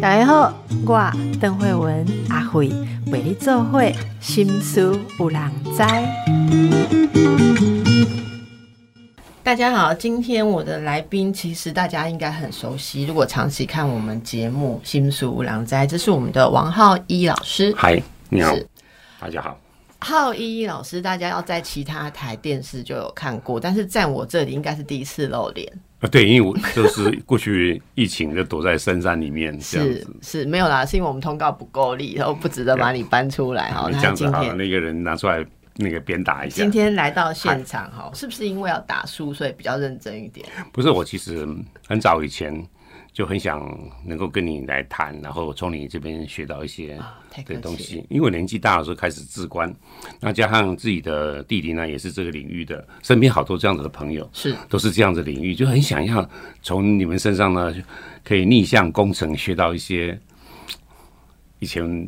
大家好，我邓慧文阿慧为你做会心思有人知。大家好，今天我的来宾其实大家应该很熟悉，如果长期看我们节目《心思无良斋》，这是我们的王浩一老师。嗨，你好，大家好。浩一老师，大家要在其他台电视就有看过，但是在我这里应该是第一次露脸。啊，对，因为我就是过去疫情就躲在深山里面是子。是没有啦，是因为我们通告不够力，然后不值得把你搬出来哈。这样子好了，今天那个人拿出来那个鞭打一下今。天来到现场哈，是不是因为要打书，所以比较认真一点？不是，我其实很早以前就很想能够跟你来谈，然后从你这边学到一些的东。西。因为我年纪大的时候开始自关，那加上自己的弟弟呢也是这个领域的，身边好多这样子的朋友。是都是这样子领域，就很想要从你们身上呢，可以逆向工程学到一些以前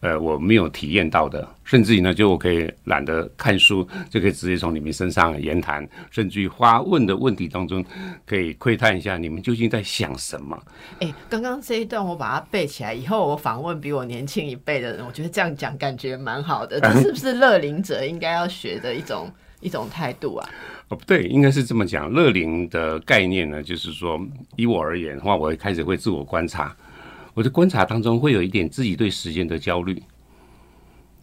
呃我没有体验到的，甚至于呢，就我可以懒得看书，就可以直接从你们身上言谈，甚至于发问的问题当中，可以窥探一下你们究竟在想什么。哎，刚刚这一段我把它背起来，以后我访问比我年轻一辈的人，我觉得这样讲感觉蛮好的。这是不是乐龄者应该要学的一种 一种态度啊？哦，不对，应该是这么讲。乐龄的概念呢，就是说，以我而言的话，我开始会自我观察。我的观察当中会有一点自己对时间的焦虑。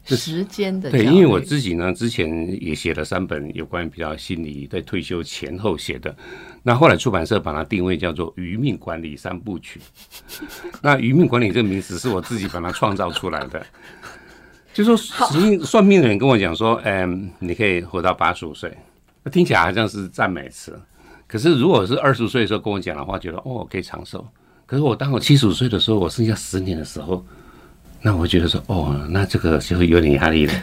时间的对，因为我自己呢，之前也写了三本有关比较心理在退休前后写的，那后来出版社把它定位叫做“余命管理三部曲”。那“余命管理”这个名词是我自己把它创造出来的。就说实际算命的人跟我讲说，嗯，你可以活到八十五岁，那听起来好像是赞美词。可是如果是二十五岁的时候跟我讲的话，觉得哦可以长寿。可是我当我七十五岁的时候，我剩下十年的时候，那我觉得说哦，那这个就会有点压力了。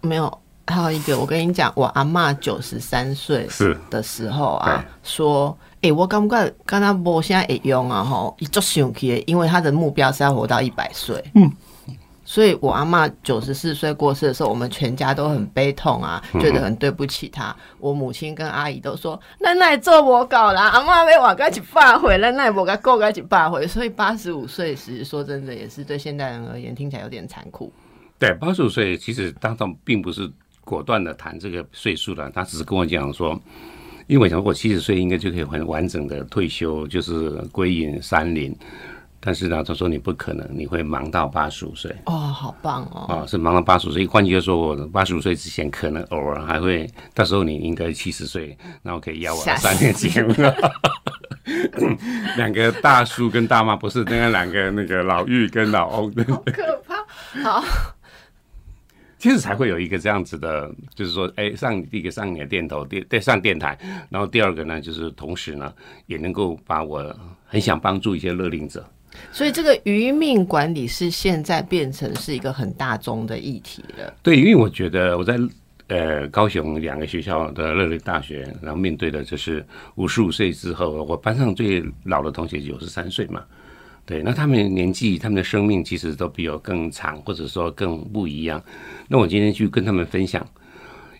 没有。还有一个，我跟你讲，我阿嬷九十三岁是的时候啊，说，哎、我感觉刚刚无现在会用啊，吼，一足生气的，因为他的目标是要活到一百岁。嗯，所以我阿嬷九十四岁过世的时候，我们全家都很悲痛啊，觉得很对不起她。我母亲跟阿姨都说，奶奶做我搞啦，阿嬷要活个一百回，奶奶我该过个一百回。所以八十五岁时，说真的，也是对现代人而言，听起来有点残酷。对，八十五岁其实当中并不是果断的谈这个岁数了，他只是跟我讲说，因为我想我七十岁应该就可以很完整的退休，就是归隐山林。但是呢，他说你不可能，你会忙到八十五岁哦，好棒哦！啊，是忙到八十五岁。换句话说，我八十五岁之前可能偶尔还会，到时候你应该七十岁，然后可以邀我来吓死三天节目。两个大叔跟大妈不是那个两个那个老玉跟老欧的。好可怕。好，其实才会有一个这样子的，就是说，哎，上第一个上你的电头，第对上电台，然后第二个呢，就是同时呢，也能够把我很想帮助一些乐龄者。所以这个余命管理是现在变成是一个很大众的议题了。对，因为我觉得我在呃高雄两个学校的乐龄大学，然后面对的就是五十五岁之后，我班上最老的同学九十三岁嘛。对，那他们年纪、他们的生命其实都比我更长，或者说更不一样。那我今天去跟他们分享，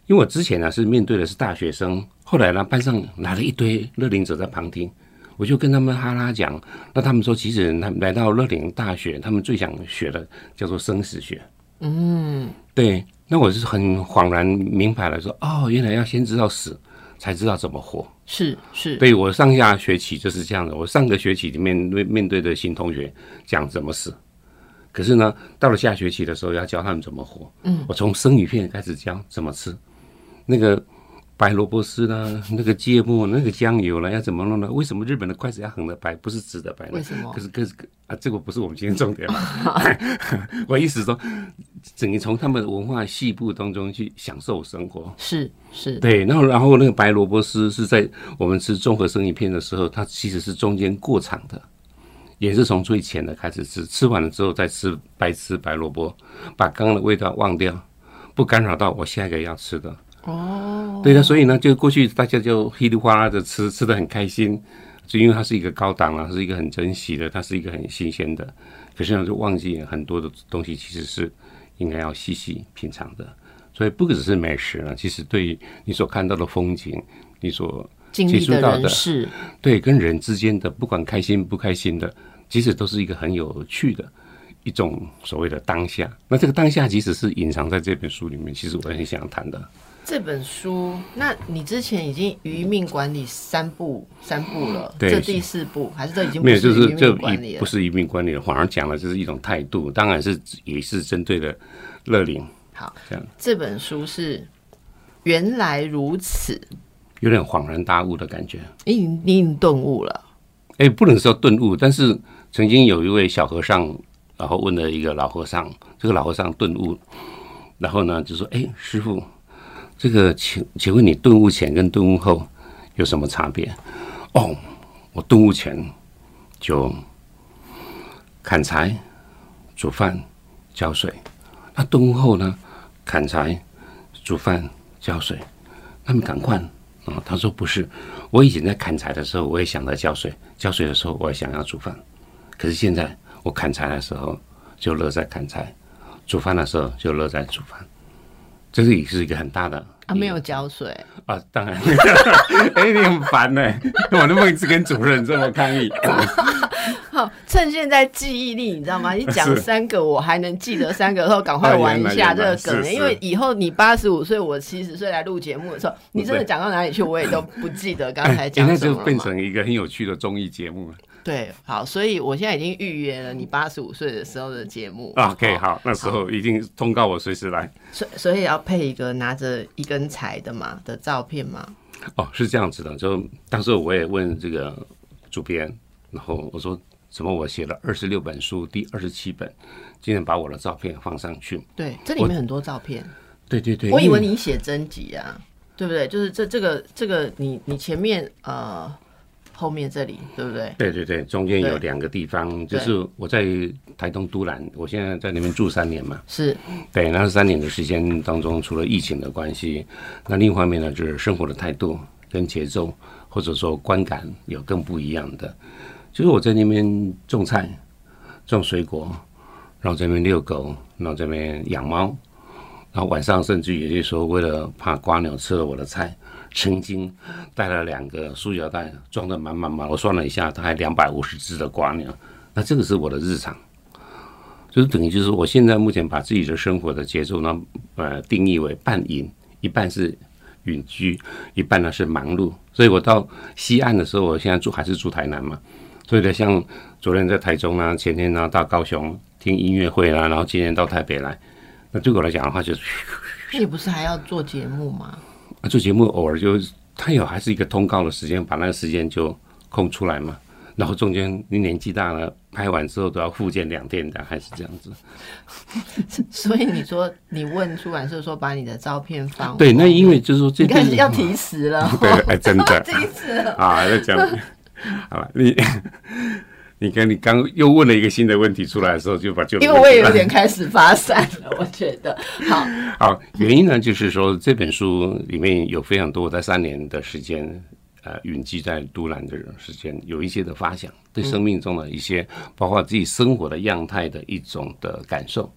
因为我之前呢是面对的是大学生，后来呢班上来了一堆乐龄者在旁听，我就跟他们哈拉讲，那他们说，其实他们来到乐龄大学，他们最想学的叫做生死学。嗯，对，那我是很恍然明白了说，哦，原来要先知道死，才知道怎么活。是是，对我上下学期就是这样的，我上个学期里面面面对的新同学讲怎么死，可是呢，到了下学期的时候要教他们怎么活。嗯，我从生鱼片开始教怎么吃，那个白萝卜丝啦，那个芥末，那个酱油啦，要怎么弄呢？为什么日本的筷子要横的摆，不是直的摆呢？为什么可是可是啊，这个不是我们今天重点嘛。我意思说，整个从他们的文化细部当中去享受生活。是是，对，然后然后那个白萝卜丝是在我们吃综合生鱼片的时候，它其实是中间过场的，也是从最浅的开始吃，吃完了之后再吃白吃白萝卜，把刚刚的味道忘掉，不干扰到我下一个要吃的。哦，对的，所以呢，就过去大家就稀里哗啦的吃，吃的很开心，就因为它是一个高档啊，是一个很珍惜的，它是一个很新鲜的。可是呢，就忘记很多的东西其实是应该要细细品尝的。所以不只是美食呢，其实对于你所看到的风景，你所接触到的人事，对，跟人之间的不管开心不开心的，其实都是一个很有趣的一种所谓的当下。那这个当下，即使是隐藏在这本书里面，其实我很想谈的。这本书，那你之前已经余命管理三部三部了，对这第四部还是这已经不没有，就是余这命管理不？是一命管理了，反而讲了这是一种态度，当然是也是针对的乐龄好，这样，这本书是原来如此，有点恍然大悟的感觉。你你已经顿悟了。哎，不能说顿悟，但是曾经有一位小和尚，然后问了一个老和尚，这个老和尚顿悟，然后呢就说：“哎，师傅，这个请请问你顿悟前跟顿悟后有什么差别？”哦，我顿悟前就砍柴、煮饭、浇水，那顿悟后呢，砍柴、煮饭、浇水，那么赶快啊？他说不是，我以前在砍柴的时候，我也想到浇水；浇水的时候，我也想要煮饭。可是现在我砍柴的时候就乐在砍柴，煮饭的时候就乐在煮饭。这个也是一个很大的啊，没有浇水，啊，当然，哎、你很烦呢、我能不能一直跟主任这么抗议？好，趁现在记忆力，你知道吗？你讲三个，我还能记得三个，然后赶快玩一下这个梗因为以后你八十五岁，我七十岁来录节目的时候，你真的讲到哪里去，我也都不记得刚才哎讲那就什么了嘛。变成一个很有趣的综艺节目了。对，好，所以我现在已经预约了你八十五岁的时候的节目。OK，哦好，那时候一定通告我随时来。所以所以要配一个拿着一根柴的嘛的照片嘛。哦，是这样子的，就当时我也问这个主编，然后我说怎么我写了二十六本书，第二十七本，竟然把我的照片放上去？对，这里面很多照片。对对对，我以因为你写真集啊，对不对？就是这这个这个你你前面呃后面这里对不对？对对对，中间有对两个地方，就是我在台东都兰，我现在在那边住三年嘛。是对，那三年的时间当中，除了疫情的关系，那另一方面呢，就是生活的态度跟节奏，或者说观感有更不一样的。就是我在那边种菜、种水果，然后这边遛狗，然后这边养猫，然后晚上甚至有些时候为了怕瓜鸟吃了我的菜，曾经带了两个塑胶袋装的满满满，我算了一下，大概两百五十只的瓜鸟。那这个是我的日常。就是等于就是我现在目前把自己的生活的节奏呢，呃，定义为半隐，一半是隐居，一半呢是忙碌。所以我到西岸的时候，我现在住还是住台南嘛，所以呢，像昨天在台中啊，前天呢到高雄听音乐会啦，然后今天到台北来，那对我来讲的话，就是 那你不是还要做节目吗？啊做节目偶尔就他有还是一个通告的时间，把那个时间就空出来嘛。然后中间你年纪大了，拍完之后都要复健两天的，还是这样子。所以你说你问出版社说把你的照片放，对，那因为就是说这你开始要提词了，对，哎，真的 提词了。啊，在讲，好吧，你你看你刚又问了一个新的问题出来的时候，就把就因为我也有点开始发散了，我觉得 好，好，原因呢，就是说这本书里面有非常多在三年的时间，呃，云居在都兰的时间，有一些的发想，对生命中的一些，包括自己生活的样态的一种的感受。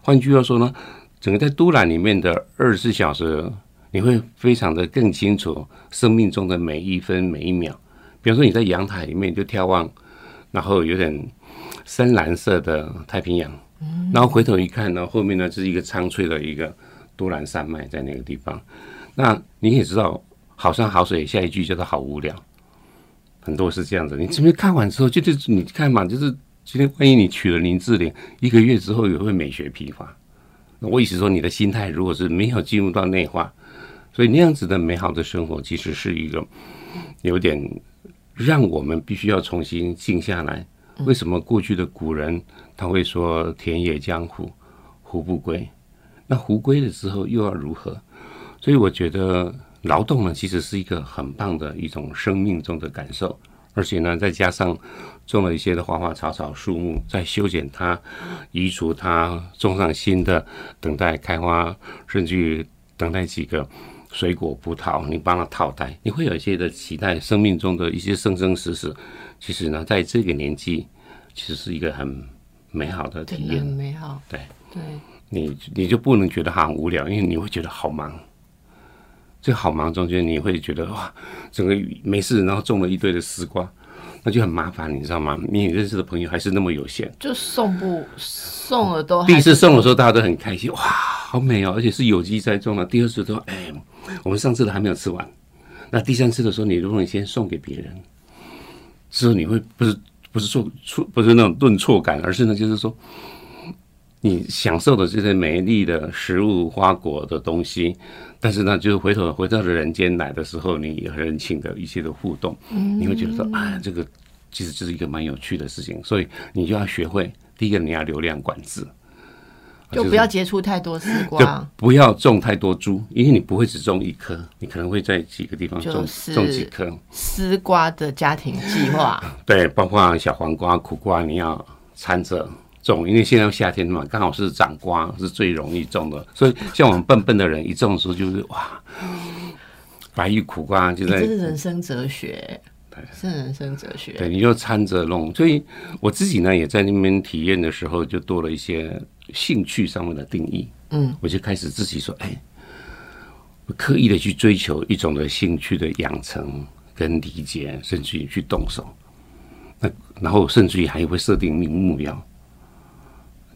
换句话说呢，整个在都兰里面的二十四小时，你会非常的更清楚生命中的每一分每一秒。比方说你在阳台里面就眺望，然后有点深蓝色的太平洋，然后回头一看呢，后面呢是一个苍翠的一个都兰山脉在那个地方。那你也知道，好山好水，下一句叫做好无聊，很多是这样子。你这边看完之后，就是你看嘛，就是今天万一你娶了林志玲，一个月之后也会美学疲乏。那我意思说，你的心态如果是没有进入到内化，所以那样子的美好的生活，其实是一个有点让我们必须要重新静下来。为什么过去的古人他会说“田野江湖，胡不归”？那胡归了之后又要如何？所以我觉得劳动呢，其实是一个很棒的一种生命中的感受，而且呢，再加上种了一些的花花草草、树木，再修剪它、移除它，种上新的，等待开花，甚至于等待几个水果、葡萄，你帮它套袋，你会有一些的期待，生命中的一些生生死死。其实呢，在这个年纪，其实是一个很美好的体验很验。美好。对对，你你就不能觉得它很无聊，因为你会觉得好忙。这个好忙中间，你会觉得哇，整个没事，然后种了一堆的丝瓜，那就很麻烦，你知道吗？你认识的朋友还是那么有限，就送不送了都第一次送的时候，大家都很开心，哇，好美哦，而且是有机栽种的。第二次都，哎，我们上次的还没有吃完。那第三次的时候，你如果你先送给别人，之后你会不是不是错错不是那种顿挫感，而是呢，就是说你享受的这些美丽的食物、花果的东西，但是呢，就是回头回到了人间来的时候，你和人情的一些的互动，你会觉得说，啊，这个其实就是一个蛮有趣的事情，所以你就要学会，第一个你要流量管制。就不要接触太多丝瓜，不要种太多株，因为你不会只种一棵，你可能会在几个地方种种几颗。丝瓜的家庭计划，对，包括小黄瓜、苦瓜，你要掺着种，因为现在夏天嘛，刚好是长瓜是最容易种的，所以像我们笨笨的人一种的时候就是哇，白玉苦瓜就在。这是人生哲学。是人生哲学。对，你就掺着弄，所以我自己呢，也在那边体验的时候，就多了一些兴趣上面的定义。嗯，我就开始自己说，哎，刻意的去追求一种的兴趣的养成跟理解，甚至于去动手。那然后甚至于还会设定目目标，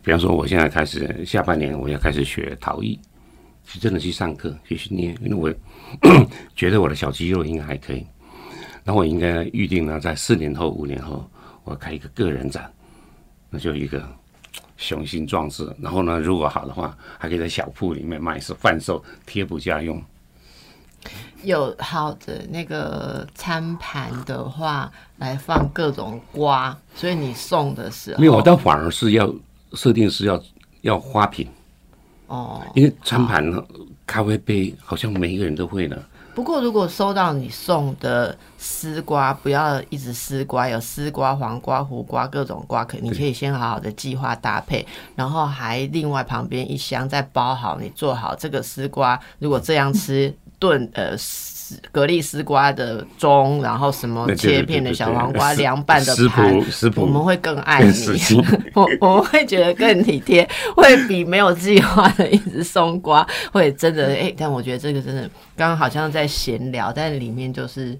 比方说，我现在开始下半年我要开始学陶艺，去真的去上课去训练，因为我 觉得我的小肌肉应该还可以。那我应该预定呢，在四年后、五年后，我要开一个个人展，那就一个雄心壮志。然后呢，如果好的话，还可以在小铺里面卖是、贩售贴补家用。有好的那个餐盘的话，来放各种瓜，所以你送的时候，没有，我倒反而是要设定是要要花瓶哦，因为餐盘、咖啡杯好像每一个人都会的。不过，如果收到你送的丝瓜，不要一直丝瓜，有丝瓜、黄瓜、胡瓜各种瓜，可你可以先好好的计划搭配，然后还另外旁边一箱再包好，你做好这个丝瓜，如果这样吃炖呃。蛤蜊丝瓜的盅，然后什么切片的小黄瓜凉拌的盘，我们会更爱你，我我们会觉得更体贴，会比没有计划的一直送瓜会真的哎。但我觉得这个真的刚刚好像在闲聊，但里面就是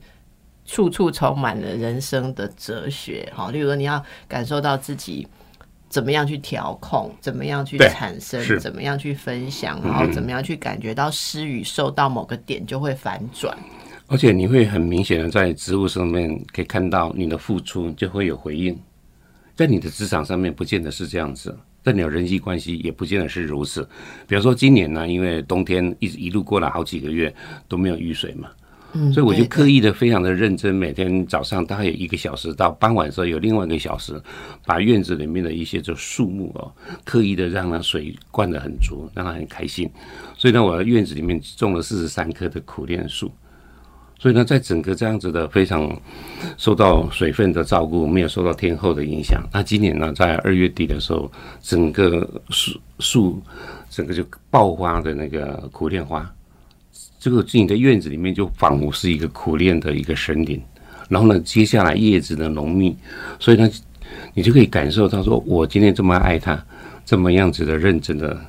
处处充满了人生的哲学。好，例如说你要感受到自己。怎么样去调控？怎么样去产生？怎么样去分享？然后怎么样去感觉到施与受到某个点就会反转？而且你会很明显的在植物上面可以看到你的付出就会有回应，在你的职场上面不见得是这样子，在你的人际关系也不见得是如此。比如说今年呢，因为冬天一一路过了好几个月都没有雨水嘛。所以我就刻意的非常的认真，每天早上大概有一个小时，到傍晚的时候有另外一个小时，把院子里面的一些就树木哦，刻意的让它水灌得很足，让它很开心。所以呢，我的院子里面种了四十三棵的苦楝树。所以呢，在整个这样子的非常受到水分的照顾，没有受到天候的影响。那今年呢，在二月底的时候，整个树树整个就爆发的那个苦楝花。这个自己的院子里面就仿佛是一个苦练的一个神灵，然后呢，接下来叶子的浓密，所以呢，你就可以感受到说，我今天这么爱它，这么样子的认真的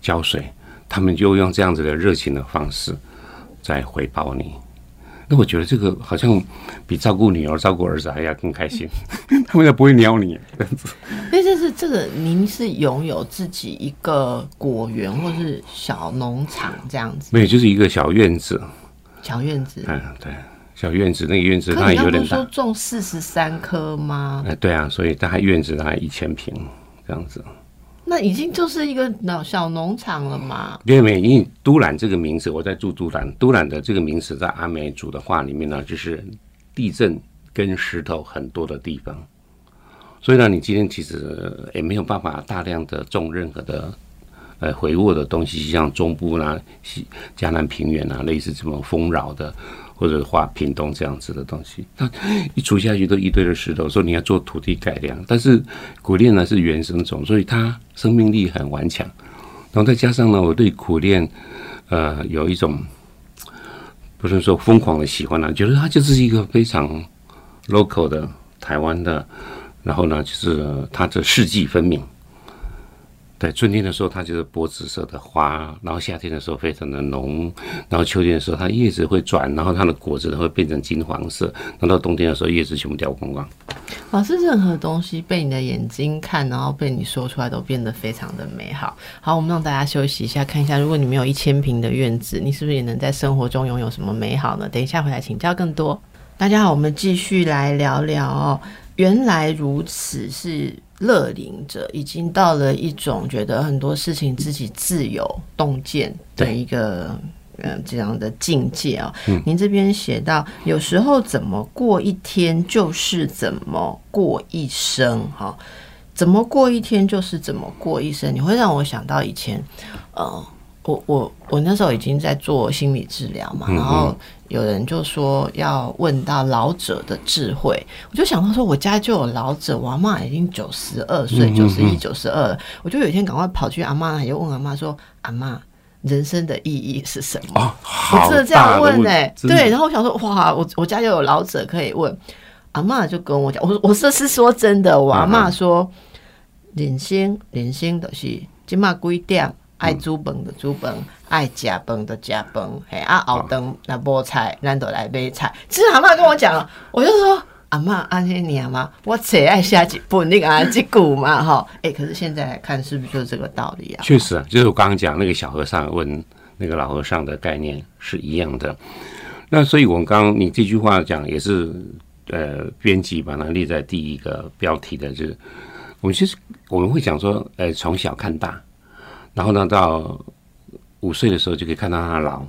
浇水，他们就用这样子的热情的方式在回报你。那我觉得这个好像比照顾女儿、照顾儿子还要更开心，他们也不会鸟你这样子。那这是这个，您是拥有自己一个果园或是小农场这样子？没有，就是一个小院子。小院子。嗯，对，小院子，那个院子它有点大。说种四十三棵吗？哎，对啊，所以大概院子大概一千平这样子。那已经就是一个小小农场了嘛？因为因为都兰这个名字，我在住都兰。都兰的这个名词在阿美族的话里面呢，就是地震跟石头很多的地方。所以呢，你今天其实也没有办法大量的种任何的呃回沃的东西，像中部啦、西江南平原啊，类似这么丰饶的。或者画屏东这样子的东西，它一除下去都一堆的石头。说你要做土地改良，但是苦楝呢是原生种，所以它生命力很顽强。然后再加上呢，我对苦楝呃有一种不是说疯狂的喜欢呢，觉得它就是一个非常 local 的台湾的，然后呢就是它的四季分明对，春天的时候它就是波紫色的花，然后夏天的时候非常的浓，然后秋天的时候它叶子会转，然后它的果子呢会变成金黄色，等到冬天的时候叶子全部掉光光。老师，任何东西被你的眼睛看，然后被你说出来，都变得非常的美好。好，我们让大家休息一下，看一下，如果你没有一千平的院子，你是不是也能在生活中拥有什么美好呢？等一下回来请教更多。大家好，我们继续来聊聊哦。原来如此，是乐龄者已经到了一种觉得很多事情自己自由洞见的一个嗯这样的境界啊。您这边写到，有时候怎么过一天就是怎么过一生，哈，怎么过一天就是怎么过一生。你会让我想到以前，呃，我我我那时候已经在做心理治疗嘛，然后。有人就说要问到老者的智慧，我就想到说，我家就有老者，我阿妈已经九十二岁，九十一、九十二，我就有一天赶快跑去阿妈那，就问阿妈说：“阿妈，人生的意义是什么？”我真的这样问哎，对，然后我想说，哇，我我家就有老者可以问，阿妈就跟我讲，我我这是说真的，我阿妈说，人生人生的是起码几点。爱煮饭的煮饭，爱食饭的食饭，嘿啊熬汤那无菜，咱都来买菜。其实阿妈跟我讲了，我就说阿妈安些你阿妈，我最爱下几本那个啊几股嘛哈。哎，可是现在来看，是不是就是这个道理啊？确实啊，就是我刚刚讲那个小和尚问那个老和尚的概念是一样的。那所以我们刚刚你这句话讲也是呃，编辑把它列在第一个标题的，就是我们其实我们会讲说，呃，从小看大。然后呢，到五岁的时候就可以看到他老，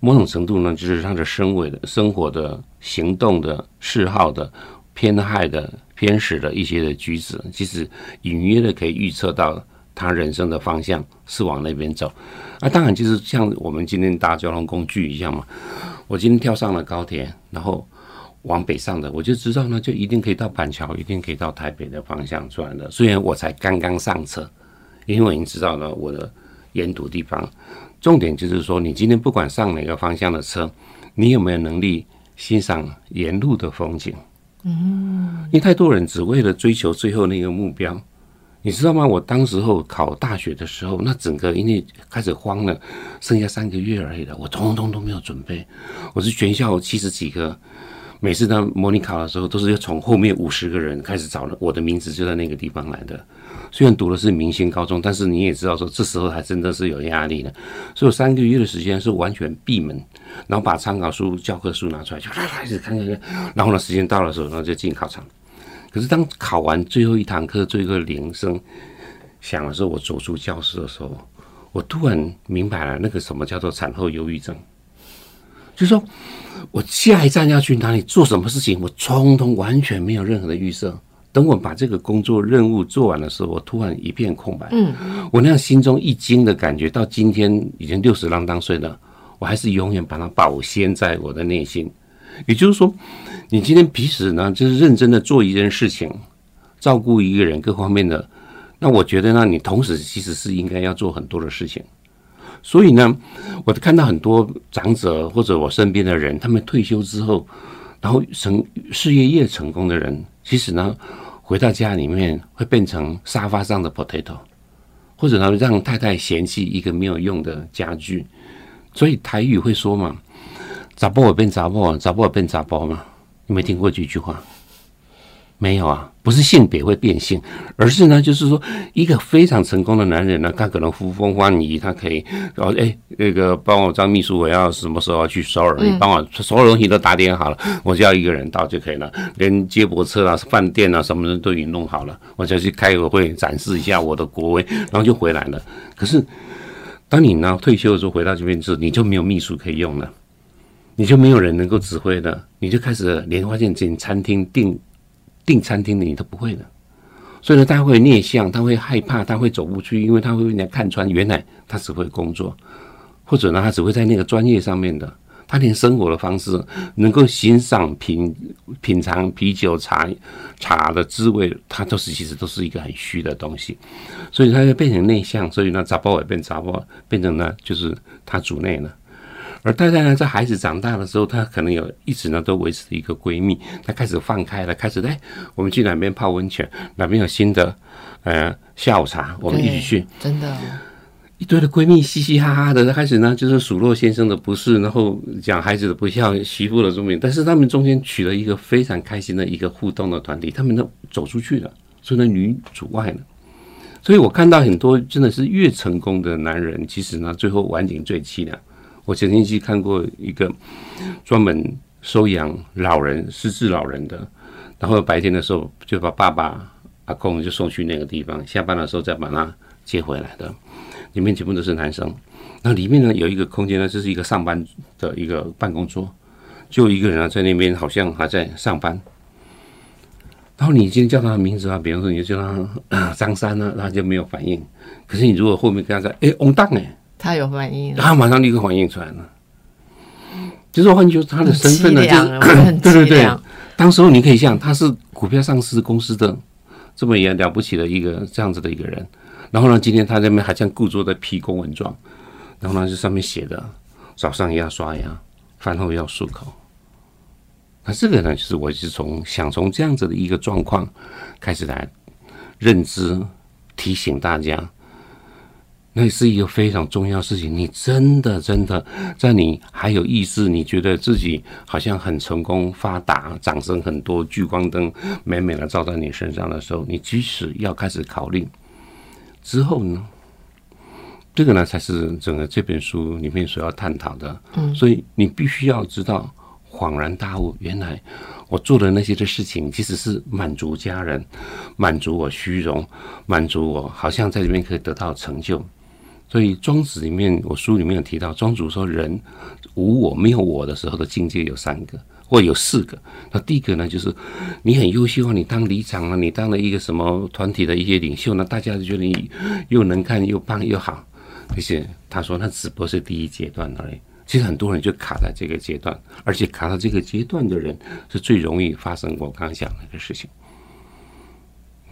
某种程度呢，就是他的身为的生活的、行动的、嗜好的、偏害的、偏食的一些的举止，其实隐约的可以预测到他人生的方向是往那边走。啊，当然就是像我们今天搭交通工具一样嘛。我今天跳上了高铁，然后往北上的，我就知道呢，就一定可以到板桥，一定可以到台北的方向转的。虽然我才刚刚上车。因为我已经知道了我的沿途地方，重点就是说，你今天不管上哪个方向的车，你有没有能力欣赏沿路的风景？嗯，因为太多人只为了追求最后那个目标，你知道吗？我当时候考大学的时候，那整个因为开始慌了，剩下三个月而已了，我通通都没有准备。我是全校七十几个，每次到模拟考的时候，都是要从后面五十个人开始找了，我的名字就在那个地方来的。虽然读的是明星高中，但是你也知道说，这时候还真的是有压力的。所以三个月的时间是完全闭门，然后把参考书、教科书拿出来，就开始看看看。然后呢，时间到的时候，然后就进考场。可是当考完最后一堂课，最后一个铃声响的时候，我走出教室的时候，我突然明白了，那个什么叫做产后忧郁症，就是说我下一站要去哪里做什么事情，我通通完全没有任何的预设。等我把这个工作任务做完的时候，我突然一片空白。嗯，我那样心中一惊的感觉，到今天已经六十啷当岁了，我还是永远把它保鲜在我的内心。也就是说，你今天彼此呢，就是认真的做一件事情，照顾一个人各方面的，那我觉得呢，你同时其实是应该要做很多的事情。所以呢，我看到很多长者或者我身边的人，他们退休之后，然后成事业越成功的人。其实呢，回到家里面会变成沙发上的 potato，或者呢让太太嫌弃一个没有用的家具。所以台语会说嘛，杂波变杂波，杂波变杂波嘛。你没听过这句话？没有啊，不是性别会变性，而是呢，就是说一个非常成功的男人呢，他可能呼风唤雨，他可以，然后哎，那个帮我张秘书，我要什么时候要去首尔？你帮我所有东西都打点好了，我就要一个人到就可以了，连接驳车啊、饭店啊什么的都已经弄好了，我就去开个会展示一下我的国威，然后就回来了。可是当你呢退休的时候回到这边之后，你就没有秘书可以用了，你就没有人能够指挥了，你就开始连花店进餐厅订。订餐厅的你都不会的，所以呢，他会内向，他会害怕，他会走不出去，因为他会被人家看穿。原来他只会工作，或者呢，他只会在那个专业上面的，他连生活的方式，能够欣赏品品尝啤酒茶茶的滋味，他都是其实都是一个很虚的东西，所以他就变成内向，所以呢，杂包也变杂包，变成呢就是他主内了。而太太呢，在孩子长大的时候，她可能有一直呢都维持一个闺蜜，她开始放开了，开始哎，我们去哪边泡温泉，哪边有新的呃下午茶，我们一起去。真的，一堆的闺蜜嘻嘻哈哈的，开始呢就是数落先生的不是，然后讲孩子的不孝，媳妇的聪明，但是他们中间取了一个非常开心的一个互动的团体，他们都走出去了，所以呢女主外了。所以我看到很多真的是越成功的男人，其实呢最后晚景最凄凉。我曾经去看过一个专门收养老人、失智老人的，然后白天的时候就把爸爸、阿公就送去那个地方，下班的时候再把他接回来的。里面全部都是男生，那里面呢有一个空间呢，这是一个上班的一个办公桌，就一个人啊在那边好像还在上班。然后你今天叫他的名字啊，比方说你就叫他 张三呢，他就没有反应。可是你如果后面跟他说，哎，翁当哎。他有反应，他马上立刻反应出来了。就是换句他的身份呢，就是 对对对。当时候你可以想，他是股票上市公司的这么也了不起的一个这样子的一个人。然后呢，今天他这边还像故作的批公文状，然后呢，这上面写的早上要刷牙，饭后要漱口。那这个呢，就是我是从想从这样子的一个状况开始来认知，提醒大家。那是一个非常重要事情。你真的真的，在你还有意识，你觉得自己好像很成功、发达、掌声很多、聚光灯美美的照在你身上的时候，你即使要开始考虑之后呢？这个呢，才是整个这本书里面所要探讨的。嗯，所以你必须要知道，恍然大悟，原来我做的那些的事情，其实是满足家人、满足我虚荣、满足我，好像在里面可以得到成就。所以庄子里面，我书里面有提到，庄主说人无我没有我的时候的境界有三个，或有四个。那第一个呢，就是你很优秀啊，你当里长了，你当了一个什么团体的一些领袖呢，大家就觉得你又能看又棒又好。而且他说，那只不过是第一阶段而已。其实很多人就卡在这个阶段，而且卡到这个阶段的人是最容易发生我刚刚讲那个事情。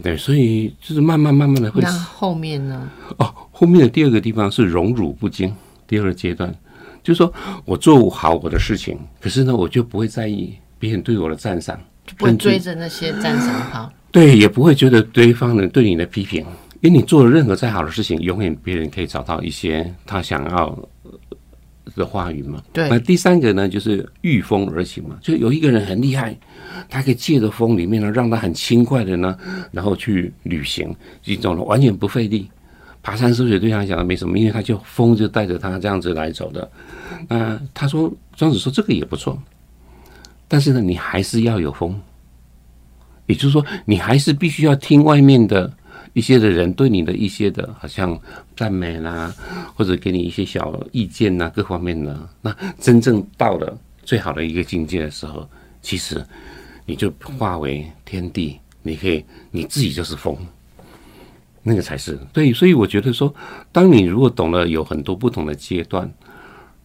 对，所以就是慢慢慢慢的会。那后面呢？哦。后面的第二个地方是荣辱不惊，第二个阶段就是说我做好我的事情，可是呢，我就不会在意别人对我的赞赏，就不会追着那些赞赏他。对，也不会觉得对方的对你的批评，因为你做了任何再好的事情，永远别人可以找到一些他想要的话语嘛。对。那第三个呢，就是御风而行嘛，就有一个人很厉害，他可以借着风里面呢，让他很轻快的呢，然后去旅行，这种呢完全不费力。爬山涉水对他来讲没什么，因为他就风就带着他这样子来走的。那他说庄子说这个也不错，但是呢，你还是要有风，也就是说，你还是必须要听外面的一些的人对你的一些的，好像赞美啦，或者给你一些小意见呐，各方面的。那真正到了最好的一个境界的时候，其实你就化为天地，你可以你自己就是风。那个才是对，所以我觉得说，当你如果懂了有很多不同的阶段，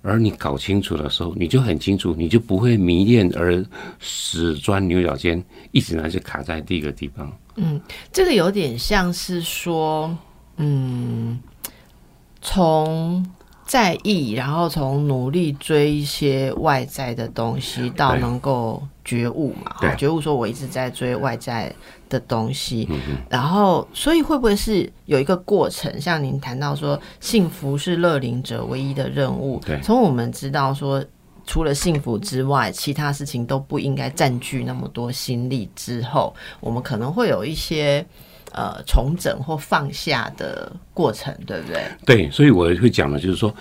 而你搞清楚的时候，你就很清楚，你就不会迷恋而死钻牛角尖，一直呢就卡在第一个地方。嗯，这个有点像是说，嗯，从。在意，然后从努力追一些外在的东西，到能够觉悟嘛？觉悟说，我一直在追外在的东西，然后，所以会不会是有一个过程？像您谈到说，幸福是乐龄者唯一的任务。对，从我们知道说，除了幸福之外，其他事情都不应该占据那么多心力之后，我们可能会有一些。呃，重整或放下的过程，对不对？对，所以我会讲的，就是说，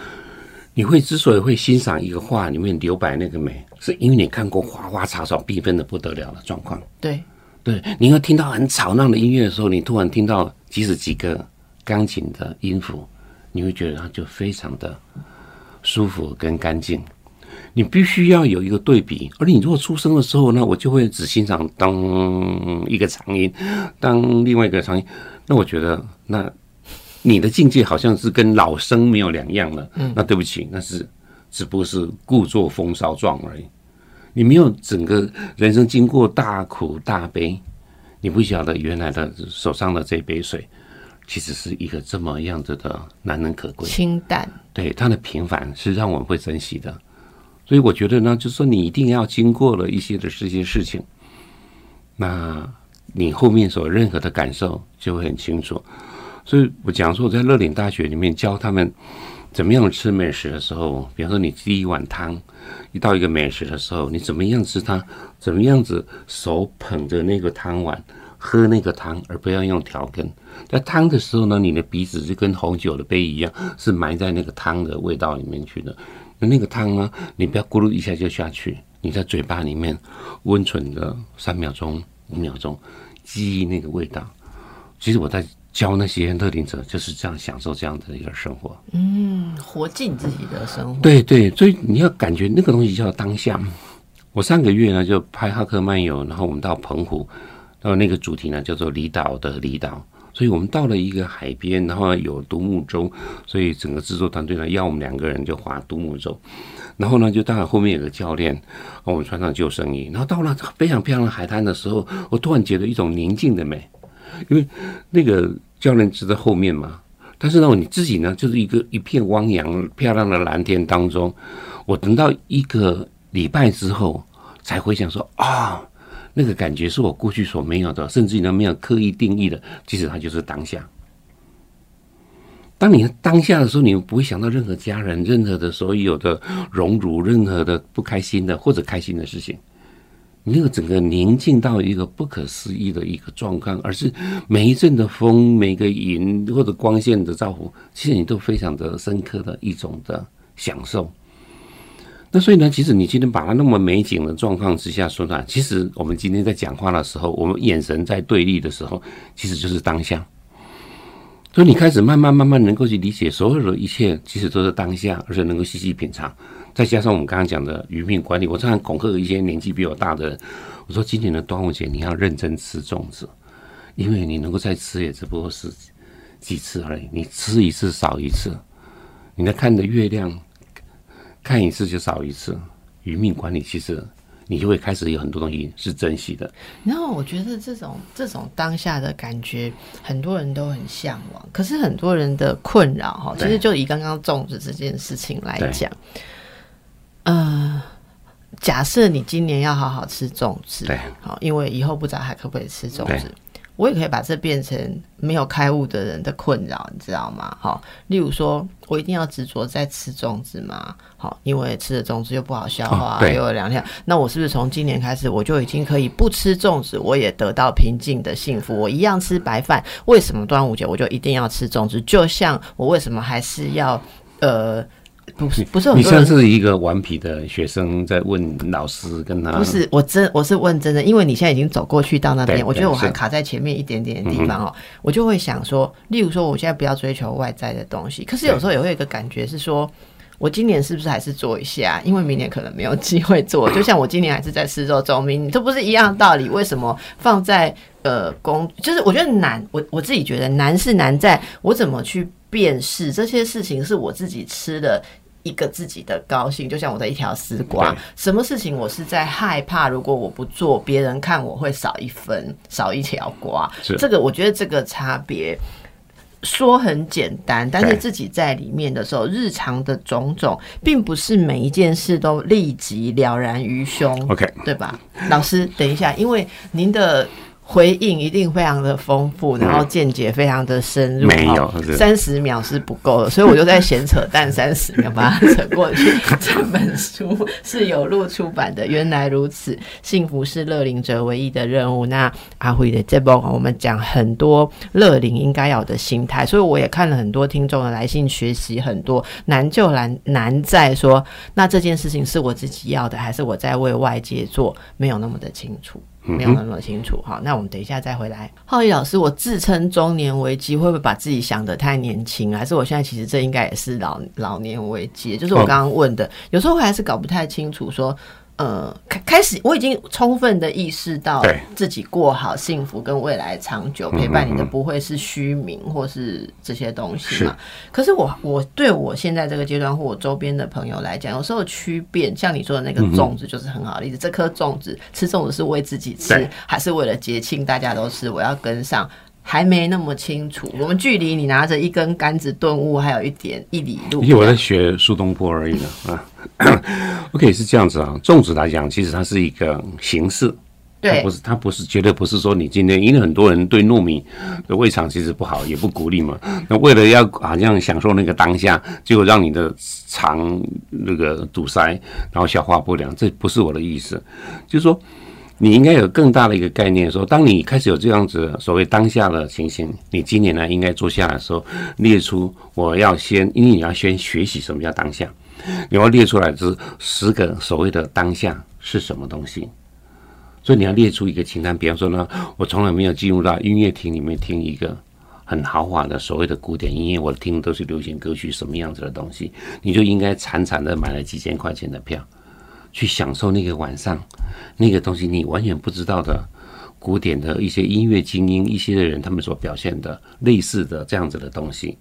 你会之所以会欣赏一个画里面留白那个美，是因为你看过花花草草缤纷的不得了的状况。对，对，你要听到很吵闹的音乐的时候，你突然听到即使几个钢琴的音符，你会觉得它就非常的舒服跟干净。你必须要有一个对比，而你如果出生的时候，那我就会只欣赏当一个长音，当另外一个长音，那我觉得，那你的境界好像是跟老生没有两样了。嗯，那对不起，那是只不过是故作风骚状而已。你没有整个人生经过大苦大悲，你不晓得原来的手上的这杯水，其实是一个这么样子的难能可贵、清淡。对它的平凡是让我们会珍惜的。所以我觉得呢，就是说你一定要经过了一些的这些事情，那你后面所任何的感受就会很清楚。所以我讲说我在乐岭大学里面教他们怎么样吃美食的时候，比方说你第一碗汤，一到一个美食的时候，你怎么样吃它，怎么样子手捧着那个汤碗喝那个汤，而不要用调羹。在汤的时候呢，你的鼻子就跟红酒的杯一样，是埋在那个汤的味道里面去的。那个汤呢，你不要咕噜一下就下去，你在嘴巴里面温存个三秒钟、五秒钟，记忆那个味道。其实我在教那些特定者，就是这样享受这样的一个生活。嗯，活进自己的生活。对对，所以你要感觉那个东西叫当下。我上个月呢就拍哈克漫游，然后我们到澎湖，然后那个主题呢叫做离岛的离岛。所以我们到了一个海边，然后有独木舟，所以整个制作团队呢要我们两个人就划独木舟，然后呢就当然后面有个教练，我们穿上救生衣，然后到了非常漂亮的海滩的时候，我突然觉得一种宁静的美，因为那个教练是在后面嘛，但是呢你自己呢就是一个一片汪洋漂亮的蓝天当中，我等到一个礼拜之后才回想说啊。那个感觉是我过去所没有的，甚至于呢没有刻意定义的，其实它就是当下。当你当下的时候，你不会想到任何家人、任何的所有的荣辱、任何的不开心的或者开心的事情，你那个整个宁静到一个不可思议的一个状况，而是每一阵的风、每个云或者光线的照拂，其实你都非常的深刻的一种的享受。那所以呢，其实你今天把它那么美景的状况之下说出来，其实我们今天在讲话的时候，我们眼神在对立的时候，其实就是当下。所以你开始慢慢慢慢能够去理解所有的一切，其实都是当下，而且能够细细品尝。再加上我们刚刚讲的余命管理，我常常恐吓一些年纪比我大的人，我说今年的端午节你要认真吃粽子，因为你能够再吃也只不过是几次而已，你吃一次少一次，你在看着月亮。看一次就少一次，余命管理其实你就会开始有很多东西是珍惜的。然后我觉得这种这种当下的感觉，很多人都很向往。可是很多人的困扰哈，其实就以刚刚粽子这件事情来讲，呃，假设你今年要好好吃粽子，对，好，因为以后不知道还可不可以吃粽子。我也可以把这变成没有开悟的人的困扰，你知道吗？好，例如说我一定要执着在吃粽子吗？好，因为吃了粽子又不好消化，又有两天，那我是不是从今年开始我就已经可以不吃粽子，我也得到平静的幸福？我一样吃白饭，为什么端午节我就一定要吃粽子？就像我为什么还是要呃？不是不是，你像是一个顽皮的学生在问老师，跟他不是我真我是问真的，因为你现在已经走过去到那边，我觉得我还卡在前面一点点的地方哦，我就会想说，例如说我现在不要追求外在的东西，可是有时候也会有一个感觉是说，我今年是不是还是做一下，因为明年可能没有机会做，就像我今年还是在四周周明，这不是一样的道理？为什么放在呃工，就是我觉得难，我我自己觉得难是难在我怎么去。辨识这些事情是我自己吃的一个自己的高兴，就像我的一条丝瓜。什么事情我是在害怕？如果我不做，别人看我会少一分，少一条瓜。这个我觉得这个差别说很简单，但是自己在里面的时候，日常的种种，并不是每一件事都立即了然于胸。OK，对吧？老师，等一下，因为您的。回应一定非常的丰富，然后见解非常的深入。没有，三十秒是不够的，所以我就在闲扯淡 三十秒把它扯过去。这本书是有路出版的，原来如此，幸福是乐龄者唯一的任务。那阿辉的这本我们讲很多乐龄应该有的心态，所以我也看了很多听众的来信，学习很多难就难难在说，那这件事情是我自己要的，还是我在为外界做，没有那么的清楚。没有那么清楚哈，那我们等一下再回来。浩宇老师，我自称中年危机，会不会把自己想的太年轻？还是我现在其实这应该也是老老年危机？就是我刚刚问的，有时候还是搞不太清楚说。呃，开开始我已经充分的意识到，自己过好幸福跟未来长久陪伴你的不会是虚名或是这些东西嘛。可是我我对我现在这个阶段或我周边的朋友来讲，有时候区别，像你说的那个粽子就是很好的例子。这颗粽子吃粽子是为自己吃，还是为了节庆大家都吃？我要跟上。还没那么清楚，我们距离你拿着一根杆子顿悟还有一点一里路。因为我在学苏东坡而已呢啊。OK，是这样子啊。粽子来讲，其实它是一个形式，对不，是它不是绝对不是说你今天，因为很多人对糯米的胃肠其实不好，也不鼓励嘛。那为了要好像享受那个当下，结果让你的肠那个堵塞，然后消化不良，这不是我的意思，就是说。你应该有更大的一个概念，说当你开始有这样子所谓当下的情形，你今年呢应该坐下来的时候，列出我要先，因为你要先学习什么叫当下，你要列出来这十个所谓的当下是什么东西，所以你要列出一个清单。比方说呢，我从来没有进入到音乐厅里面听一个很豪华的所谓的古典音乐，我听都是流行歌曲，什么样子的东西，你就应该惨惨的买了几千块钱的票。去享受那个晚上，那个东西你完全不知道的古典的一些音乐精英一些的人他们所表现的类似的这样子的东西，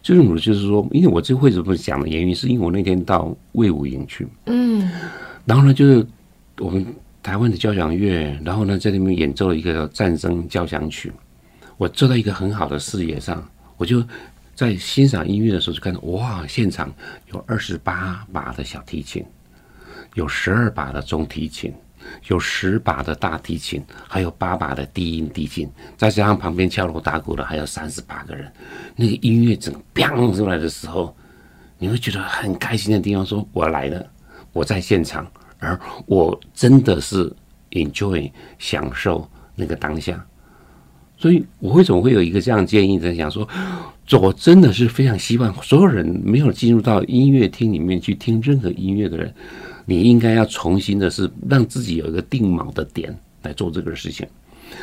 就是我就是说，因为我这会怎么讲的原因，是因为我那天到魏武营去，嗯，然后呢，就是我们台湾的交响乐，然后呢在那边演奏了一个战争交响曲，我坐在一个很好的视野上，我就在欣赏音乐的时候就看到，哇，现场有二十八把的小提琴。有十二把的中提琴，有十把的大提琴，还有八把的低音提琴，再加上旁边敲锣打鼓的，还有三十八个人。那个音乐整个砰出来的时候，你会觉得很开心的地方，说我来了，我在现场，而我真的是 enjoy 享受那个当下。所以，我为什么会有一个这样建议在想说，我真的是非常希望所有人没有进入到音乐厅里面去听任何音乐的人。你应该要重新的是让自己有一个定锚的点来做这个事情。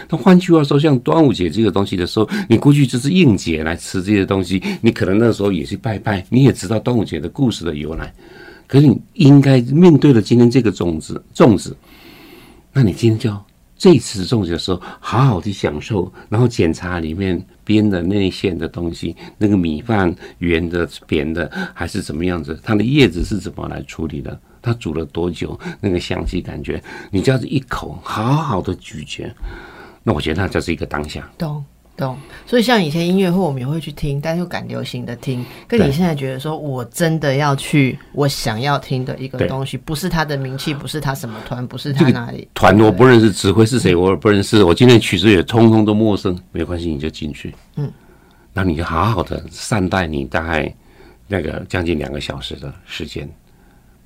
那换句话说，像端午节这个东西的时候，你过去就是应节来吃这些东西，你可能那时候也是拜拜，你也知道端午节的故事的由来。可是你应该面对了今天这个粽子，粽子，那你今天就要这次粽子的时候，好好的享受，然后检查里面编的内馅的东西，那个米饭圆的、扁的还是怎么样子，它的叶子是怎么来处理的。它煮了多久？那个香气感觉，你这样子一口好好的咀嚼，那我觉得那就是一个当下。懂懂。所以像以前音乐会，我们也会去听，但又赶流行的听。跟你现在觉得说，我真的要去我想要听的一个东西，不是他的名气，不是他什么团，不是他哪里团，我不认识，指挥是谁，我也不认识。我今天曲子也通通都陌生，没关系，你就进去。嗯，那你就好好的善待你大概那个将近两个小时的时间。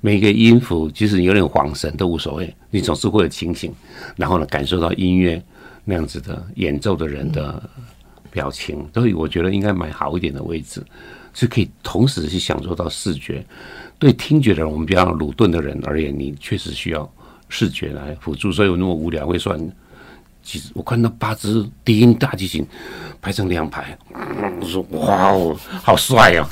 每个音符，即使有点恍神都无所谓，你总是会有清醒，然后呢，感受到音乐那样子的演奏的人的表情，所以我觉得应该买好一点的位置，是可以同时去享受到视觉。对听觉的人，我们比较鲁钝的人而言，你确实需要视觉来辅助，所以我那么无聊会算。其实我看到八只低音大提琴排成两排，我说哇哦，好帅哦！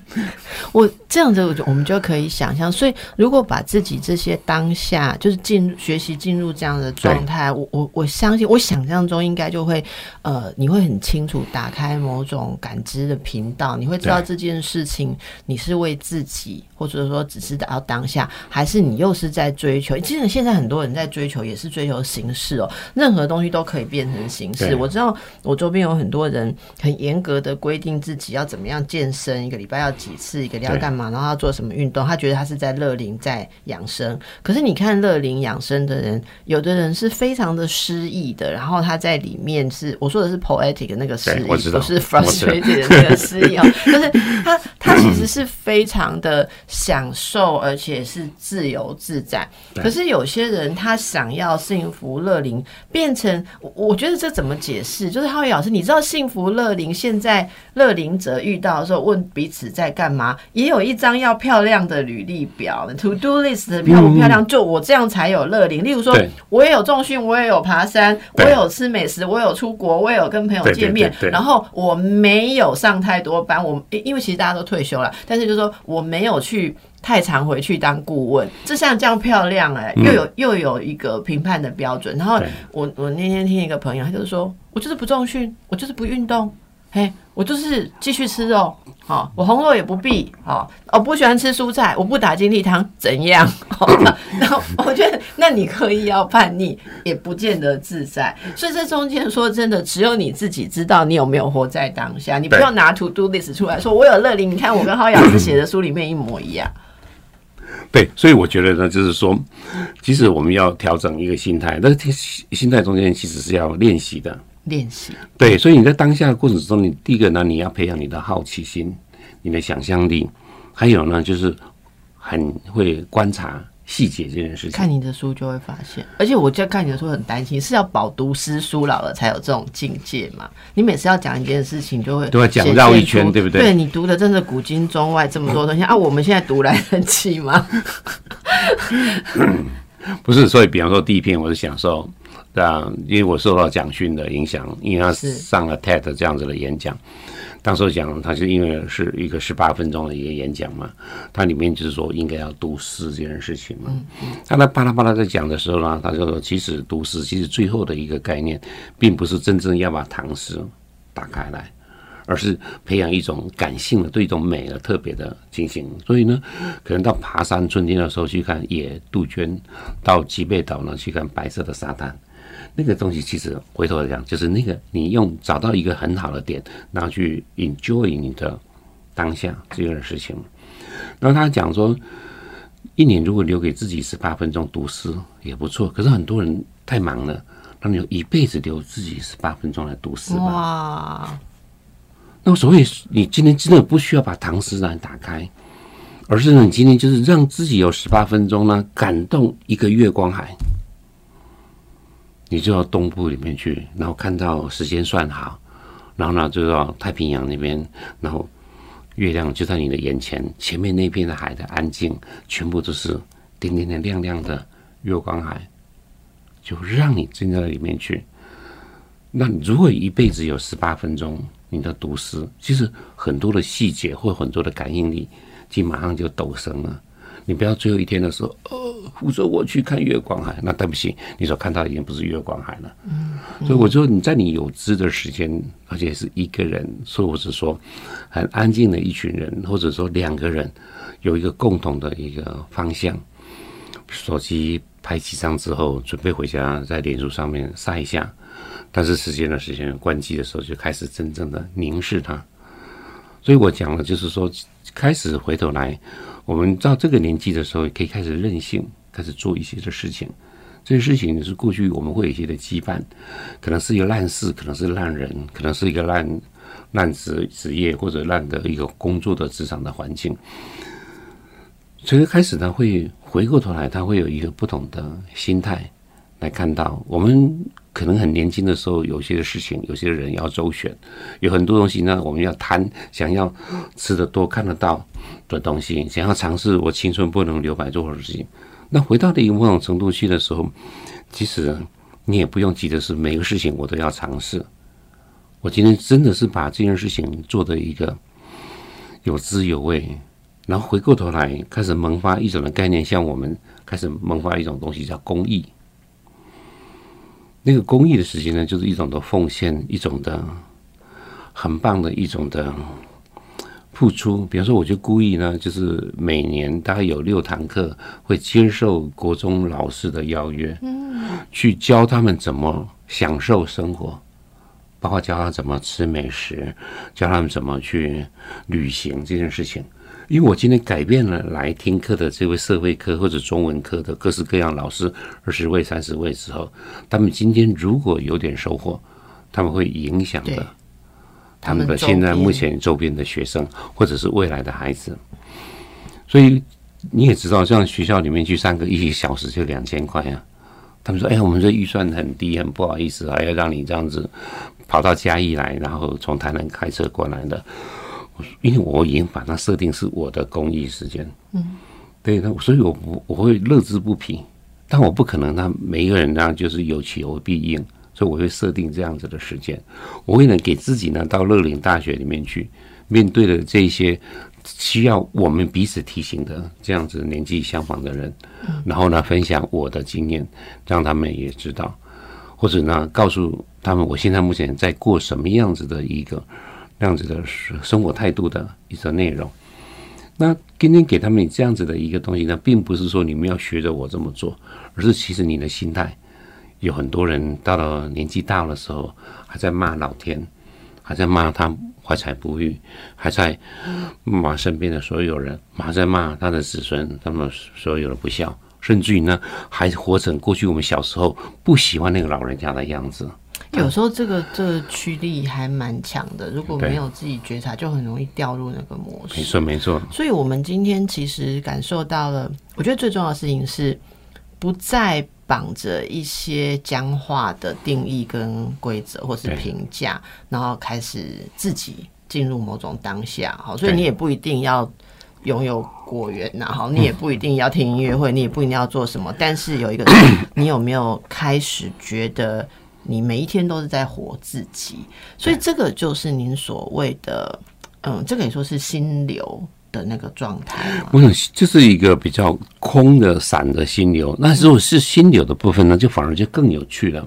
我这样子，我就我们就可以想象。所以，如果把自己这些当下，就是进学习进入这样的状态，我我我相信，我想象中应该就会呃，你会很清楚打开某种感知的频道，你会知道这件事情你是为自己，或者说只是到当下，还是你又是在追求？其实现在很多人在追求，也是追求形式哦，任何。东西都可以变成形式。我知道我周边有很多人很严格的规定自己要怎么样健身，一个礼拜要几次，一个礼拜要干嘛，然后要做什么运动。他觉得他是在乐龄在养生。可是你看乐龄养生的人，有的人是非常的诗意的，然后他在里面是我说的是 poetic 的那个诗意，不是 frustrated 的那个诗意哦。就是他他其实是非常的享受，而且是自由自在。可是有些人他想要幸福乐龄变。成我我觉得这怎么解释？就是浩宇老师，你知道幸福乐龄现在乐龄者遇到的时候，问彼此在干嘛，也有一张要漂亮的履历表，to do list 漂不漂亮？就我这样才有乐龄。例如说，我也有重训，我也有爬山，我有吃美食，我有出国，我有跟朋友见面，然后我没有上太多班，我因为其实大家都退休了，但是就说我没有去。太常回去当顾问，这像这样漂亮哎，又有又有一个评判的标准。然后我我那天听一个朋友，他就是说我就是不重训，我就是不运动，嘿，我就是继续吃肉，好，我红肉也不必，好，我不喜欢吃蔬菜，我不打精力汤，怎样？然后我觉得，那你可以要叛逆，也不见得自在。所以这中间说真的，只有你自己知道你有没有活在当下。你不要拿 to do This 出来说，我有乐龄，你看我跟浩雅师写的书里面一模一样。对，所以我觉得呢，就是说，其实我们要调整一个心态，但是心态中间其实是要练习的。练习。对，所以你在当下的过程中，你第一个呢，你要培养你的好奇心，你的想象力，还有呢，就是很会观察。细节这件事情，看你的书就会发现。而且我在看你的书很担心，是要饱读诗书老了才有这种境界嘛？你每次要讲一件事情，就会都要讲绕一圈，对不对？对你读的真的古今中外这么多东西 啊，我们现在读来得及吗？不是，所以比方说第一篇我是享受，对啊，因为我受到蒋勋的影响，因为他上了 TED 这样子的演讲。当时讲，他是因为是一个十八分钟的一个演讲嘛，他里面就是说应该要读诗这件事情嘛。他在巴拉巴拉在讲的时候呢，他就说，其实读诗其实最后的一个概念，并不是真正要把唐诗打开来，而是培养一种感性的对一种美的特别的进行。所以呢，可能到爬山春天的时候去看野杜鹃，到吉贝岛呢去看白色的沙滩。那个东西其实回头来讲，就是那个你用找到一个很好的点，然后去 enjoy 你的当下这件事情。然后他讲说，一年如果留给自己十八分钟读诗也不错。可是很多人太忙了，那你一辈子留自己十八分钟来读诗吧。哇！那所以你今天真的不需要把唐诗来打开，而是你今天就是让自己有十八分钟呢，感动一个月光海。你就到东部里面去，然后看到时间算好，然后呢就到太平洋那边，然后月亮就在你的眼前，前面那片的海的安静，全部都是点点点亮亮的月光海，就让你进到里面去。那如果一辈子有十八分钟，你的读诗，其实很多的细节或很多的感应力，就马上就陡升了。你不要最后一天的时候，呃，我说我去看月光海，那对不起，你所看到已经不是月光海了。嗯，所以我说你在你有知的时间，而且是一个人，或者是说很安静的一群人，或者说两个人有一个共同的一个方向，手机拍几张之后，准备回家在脸书上面晒一下，但是时间的时间关机的时候，就开始真正的凝视它。所以我讲的就是说，开始回头来。我们到这个年纪的时候，可以开始任性，开始做一些的事情。这些事情是过去我们会有一些的羁绊，可能是一个烂事，可能是烂人，可能是一个烂烂职职业或者烂的一个工作的职场的环境。所以开始呢，会回过头来，他会有一个不同的心态来看到我们。可能很年轻的时候，有些事情，有些人要周旋，有很多东西呢，我们要贪，想要吃的多、看得到的东西，想要尝试我青春不能留白做的事情。那回到的一个某种程度去的时候，其实你也不用急的是每个事情我都要尝试。我今天真的是把这件事情做的一个有滋有味，然后回过头来开始萌发一种的概念，像我们开始萌发一种东西叫公益。那个公益的时间呢，就是一种的奉献，一种的很棒的一种的付出。比方说，我就故意呢，就是每年大概有六堂课会接受国中老师的邀约，嗯，去教他们怎么享受生活，包括教他怎么吃美食，教他们怎么去旅行这件事情。因为我今天改变了来听课的这位社会科或者中文科的各式各样老师二十位三十位之后，他们今天如果有点收获，他们会影响的他们的现在目前周边的学生或者是未来的孩子。所以你也知道，像学校里面去上课一小时就两千块啊，他们说：“哎呀，我们这预算很低，很不好意思，还要让你这样子跑到嘉义来，然后从台南开车过来的。”因为我已经把它设定是我的公益时间，嗯，对，那所以我不我会乐之不疲，但我不可能让每一个人呢就是有求必应，所以我会设定这样子的时间，我为了给自己呢到乐龄大学里面去，面对的这些需要我们彼此提醒的这样子年纪相仿的人，然后呢分享我的经验，让他们也知道，或者呢告诉他们我现在目前在过什么样子的一个。这样子的生活态度的一个内容，那今天给他们这样子的一个东西呢，并不是说你们要学着我这么做，而是其实你的心态，有很多人到了年纪大的时候，还在骂老天，还在骂他怀才不遇，还在骂身边的所有人，还在骂他的子孙，他们所有的不孝，甚至于呢，还活成过去我们小时候不喜欢那个老人家的样子。有时候这个这个驱力还蛮强的，如果没有自己觉察，就很容易掉入那个模式。没错，没错。所以，我们今天其实感受到了，我觉得最重要的事情是，不再绑着一些僵化的定义跟规则，或是评价，然后开始自己进入某种当下。好，所以你也不一定要拥有果园，然后你也不一定要听音乐会，你也不一定要做什么。但是有一个，你有没有开始觉得？你每一天都是在活自己，所以这个就是您所谓的，嗯，这个也说是心流的那个状态。我想这是一个比较空的、散的心流。那如果是心流的部分呢，就反而就更有趣了。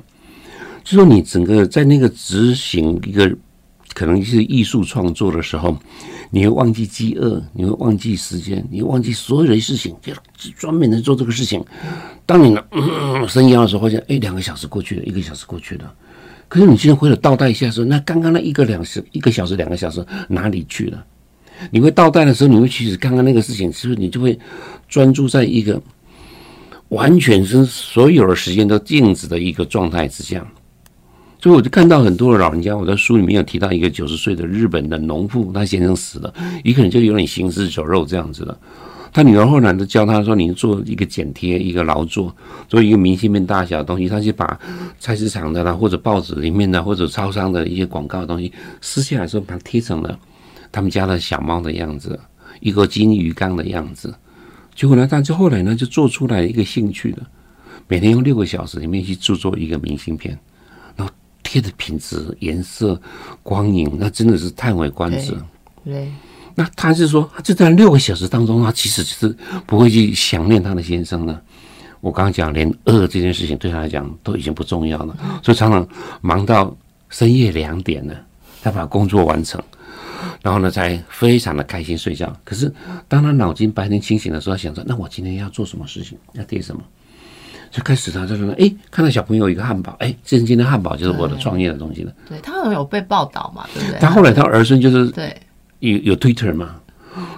就说你整个在那个执行一个可能是艺术创作的时候。你会忘记饥饿，你会忘记时间，你会忘记所有的事情，就专门的做这个事情。当你呢深夜的时候，发现哎，两个小时过去了，一个小时过去了。可是你现在回头倒带一下的时候，那刚刚那一个两时，一个小时、两个小时哪里去了？你会倒带的时候，你会其实刚刚那个事情，是不是你就会专注在一个完全是所有的时间都静止的一个状态之下？所以我就看到很多的老人家，我在书里面有提到一个九十岁的日本的农妇，他先生死了，一个人就有点行尸走肉这样子的。他女儿后来就教他说：“你做一个剪贴，一个劳作，做一个明信片大小的东西。”他就把菜市场的啦，或者报纸里面的，或者超商的一些广告的东西撕下来之后，把它贴成了他们家的小猫的样子，一个金鱼缸的样子。结果呢，他就后来呢，就做出来一个兴趣的，每天用六个小时里面去制作一个明信片。贴的品质、颜色、光影，那真的是叹为观止。对，那他是说，就在六个小时当中，他其实就是不会去想念他的先生呢。我刚刚讲，连饿这件事情对他来讲都已经不重要了，所以常常忙到深夜两点呢，他把工作完成，然后呢，才非常的开心睡觉。可是当他脑筋白天清醒的时候，想着，那我今天要做什么事情？要贴什么？就开始他就说：“哎，看到小朋友一个汉堡，哎，这今天汉堡就是我的创业的东西了。”对他好像有被报道嘛，对不对？他后来他儿孙就是对有有 Twitter 嘛，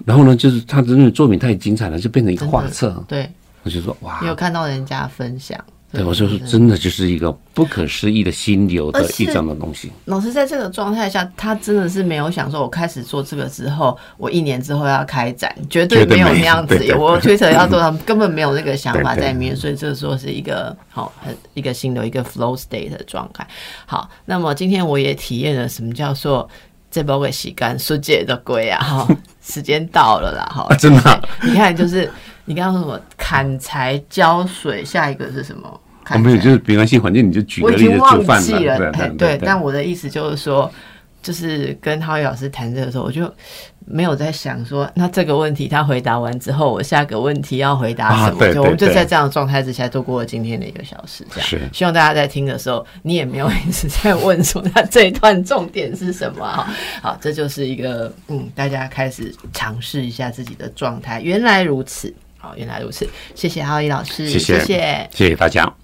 然后呢，就是他的那个作品太精彩了，就变成一个画册。对，我就说哇，有看到人家分享。对，我说是真的，就是一个不可思议的心流的一张的东西。老师在这个状态下，他真的是没有想说，我开始做这个之后，我一年之后要开展，绝对没有那样子。我推测要做，他们根本没有那个想法在里面，所以这说是一个好很一个心流，一个 flow state 的状态。好，那么今天我也体验了什么叫做这包给洗干世界的鬼啊！哈，时间到了啦！哈，真的，你看就是。你刚刚说什么？砍柴浇水，下一个是什么？没有，就是没关系，反正你就举个例子做饭了。对，但我的意思就是说，就是跟浩宇老师谈这个时候，我就没有在想说，那这个问题他回答完之后，我下个问题要回答什么？就我们就在这样的状态之下度过了今天的一个小时。这样，是希望大家在听的时候，你也没有一直在问说他这一段重点是什么哈。好，这就是一个嗯，大家开始尝试一下自己的状态。原来如此。好，原来如此，谢谢浩一老师，谢谢，谢谢大家。